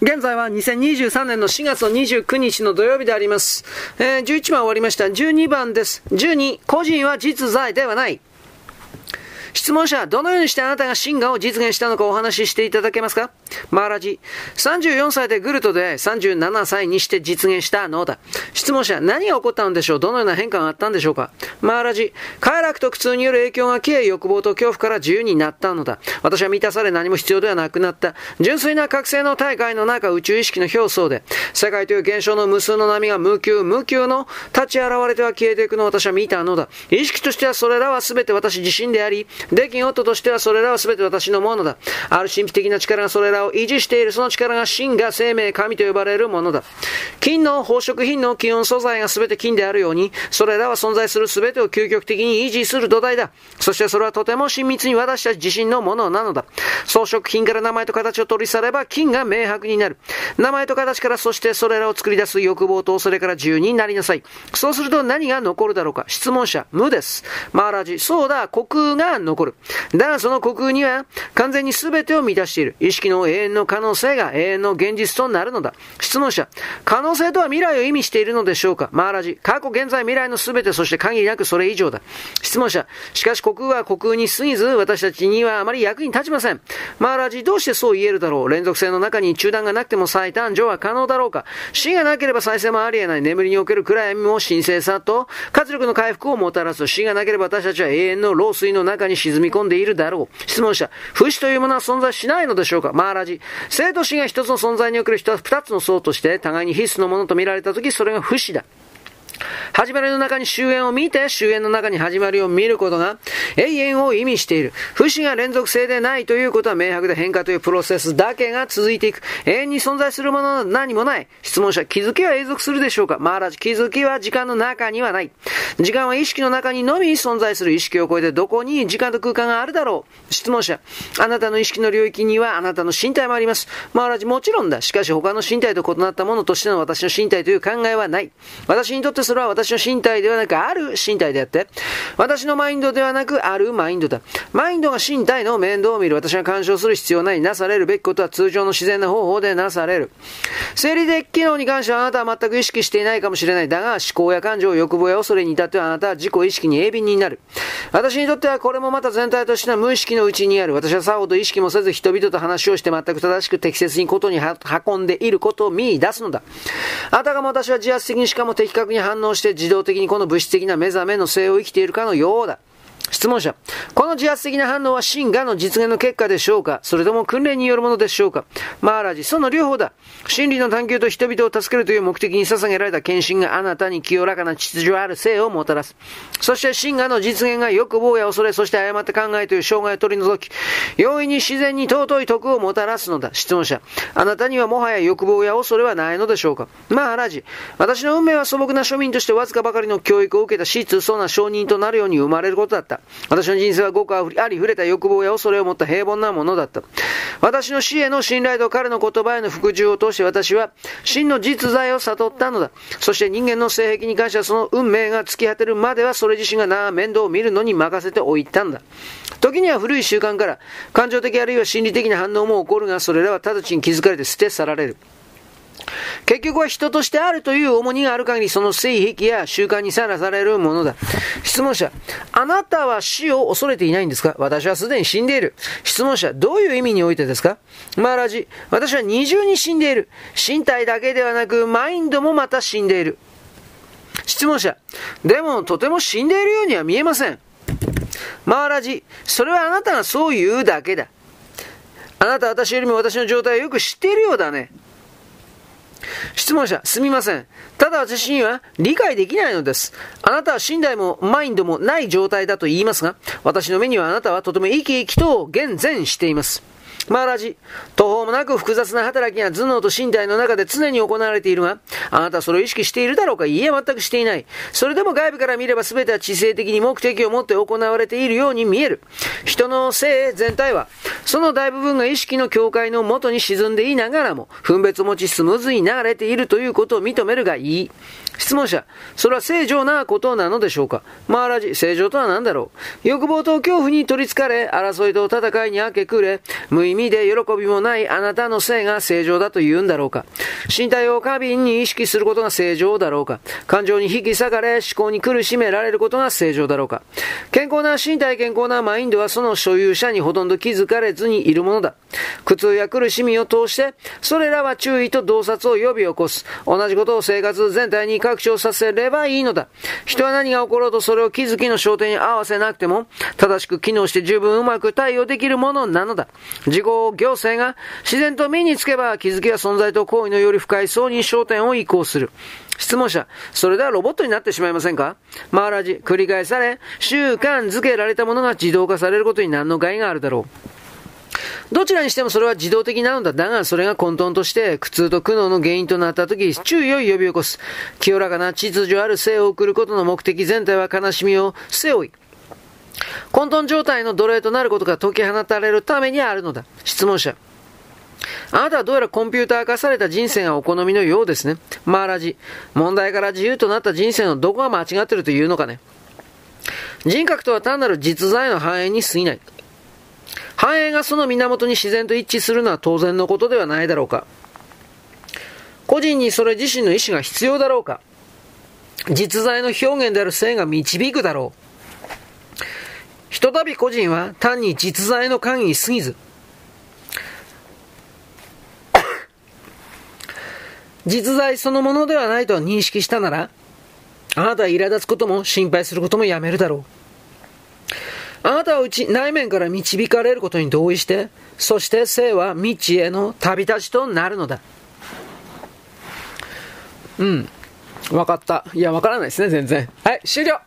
現在は2023年の4月の29日の土曜日であります。えー、11番終わりました。12番です。12、個人は実在ではない。質問者、どのようにしてあなたが真我を実現したのかお話ししていただけますか？マーラジ。34歳でグルトで37歳にして実現したのだ。質問者、何が起こったのでしょう？どのような変化があったんでしょうか？マーラジ。快楽と苦痛による影響が消え、欲望と恐怖から自由になったのだ。私は満たされ何も必要ではなくなった。純粋な覚醒の大会の中、宇宙意識の表層で、世界という現象の無数の波が無休、無休の立ち現れては消えていくのを私は見たのだ。意識としてはそれらは全て私自身であり、出来事としてはそれらは全て私のものだ。ある神秘的な力がそれらを維持している。その力が真が生命、神と呼ばれるものだ。金の宝飾品の基本素材が全て金であるように、それらは存在する全てを究極的に維持する土台だ。そしてそれはとても親密に私たち自身のものなのだ。装飾品から名前と形を取り去れば金が明白になる。名前と形からそしてそれらを作り出す欲望とそれから自由になりなさい。そうすると何が残るだろうか質問者、無です。マーラジ、そうだ、虚空が残る。だがその虚空には完全に全てを満たしている。意識の永遠の可能性が永遠の現実となるのだ。質問者、可能性とは未来を意味しているのでしょうか？マーラジ、過去、現在、未来の全て、そして限りなくそれ以上だ。質問者、しかし虚空は虚空に過ぎず、私たちにはあまり役に立ちません。マーラジ、どうしてそう言えるだろう？連続性の中に中断がなくても再誕生は可能だろうか？死がなければ再生もあり得ない眠りにおける暗闇も神聖さと活力の回復をもたらす。死がなければ私たちは永遠の老衰の中に沈み込んでいるだろう。質問者、不死というものは存在しないのでしょうか？マーラジ。生と死が一つの存在における人は二つの層として、互いに必須のものと見られたとき、それが不死だ。始まりの中に終焉を見て、終焉の中に始まりを見ることが永遠を意味している。不死が連続性でないということは明白で変化というプロセスだけが続いていく。永遠に存在するものは何もない。質問者、気づきは永続するでしょうかマーラジ、気づきは時間の中にはない。時間は意識の中にのみ存在する意識を超えてどこに時間と空間があるだろう質問者、あなたの意識の領域にはあなたの身体もあります。マーラジ、もちろんだ。しかし他の身体と異なったものとしての私の身体という考えはない。私にとってそれは私の身体ではなくある身体であって、私のマインドではなくあるマインドだ。マインドが身体の面倒を見る。私が干渉する必要ない。なされるべきことは通常の自然な方法でなされる。生理的機能に関してはあなたは全く意識していないかもしれない。だが、思考や感情、欲望や恐れに至ってはあなたは自己意識に鋭敏になる。私にとってはこれもまた全体としての無意識のうちにある。私はさほど意識もせず人々と話をして全く正しく適切にことに運んでいることを見出すのだ。あたかも私は自発的にしかも的確に反応して自動的にこの物質的な目覚めの性を生きているかのようだ。質問者。この自発的な反応は真がの実現の結果でしょうか？それとも訓練によるものでしょうか？マーラジ、その両方だ。真理の探求と人々を助けるという目的に捧げられた献身があなたに清らかな秩序ある性をもたらす。そして真がの実現が欲望や恐れ、そして誤った考えという障害を取り除き、容易に自然に尊い徳をもたらすのだ。質問者。あなたにはもはや欲望や恐れはないのでしょうか？マーラジ、私の運命は素朴な庶民としてわずかばかりの教育を受けた質素な証人となるように生まれることだった。私の人生はごくありふれた欲望や恐れを持った平凡なものだった。私の死への信頼と彼の言葉への服従を通して私は真の実在を悟ったのだ。そして人間の性癖に関してはその運命が突き果てるまではそれ自身がな面倒を見るのに任せておいたんだ。時には古い習慣から感情的あるいは心理的な反応も起こるがそれらは直ちに気づかれて捨て去られる。結局は人としてあるという重荷がある限りその性癖や習慣にさらされるものだ。質問者、あなたは死を恐れていないんですか？私はすでに死んでいる。質問者、どういう意味においてですか？マーラジ、私は二重に死んでいる。身体だけではなく、マインドもまた死んでいる。質問者、でもとても死んでいるようには見えません。マーラジ、それはあなたがそう言うだけだ。あなた私よりも私の状態をよく知っているようだね。質問者、すみません。ただ私には理解できないのです。あなたは信頼もマインドもない状態だと言いますが、私の目にはあなたはとても生き生きと厳然しています。マーラジ、途方もなく複雑な働きが頭脳と身体の中で常に行われているが、あなたはそれを意識しているだろうかいいえ、全くしていない。それでも外部から見れば全ては知性的に目的を持って行われているように見える。人の性全体は、その大部分が意識の境界の元に沈んでいながらも、分別を持ちスムーズに流れているということを認めるがいい。質問者、それは正常なことなのでしょうか？マーラジ、正常とは何だろう？欲望と恐怖に取り憑かれ、争いと戦いに明け暮れ、無意味味で喜びもないあなたの性が正常だと言うんだろうか身体を過敏に意識することが正常だろうか感情に引き裂かれ思考に苦しめられることが正常だろうか健康な身体健康なマインドはその所有者にほとんど気づかれずにいるものだ。苦痛や苦しみを通して、それらは注意と洞察を呼び起こす。同じことを生活全体に拡張させればいいのだ。人は何が起ころうとそれを気づきの焦点に合わせなくても、正しく機能して十分うまく対応できるものなのだ。自己行政が自然と身につけば気づきは存在と行為のより深い層に焦点を移行する。質問者、それではロボットになってしまいませんか？マーラジ、繰り返され、習慣づけられたものが自動化されることに何の害があるだろう？どちらにしてもそれは自動的なのだ。だが、それが混沌として苦痛と苦悩の原因となったとき、注意を呼び起こす。清らかな秩序ある生を送ることの目的全体は悲しみを背負い、混沌状態の奴隷となることが解き放たれるためにあるのだ。質問者。あなたはどうやらコンピューター化された人生がお好みのようですね。マーラジ。問題から自由となった人生のどこが間違ってるというのかね。人格とは単なる実在の繁栄に過ぎない。繁栄がその源に自然と一致するのは当然のことではないだろうか。個人にそれ自身の意志が必要だろうか。実在の表現である性が導くだろう。ひとたび個人は単に実在の限り過ぎず、実在そのものではないと認識したなら、あなたは苛立つことも心配することもやめるだろう。あなたはうち内面から導かれることに同意して、そして生は未知への旅立ちとなるのだ。うん。わかった。いや、わからないですね、全然。はい、終了